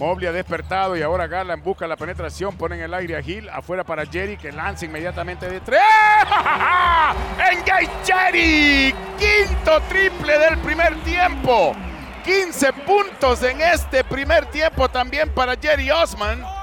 Mobley ha despertado y ahora Garland busca la penetración, pone en el aire a Hill, afuera para Jerry que lanza inmediatamente de tres. Engage Jerry, quinto triple del primer tiempo. 15 puntos en este primer tiempo también para Jerry Osman.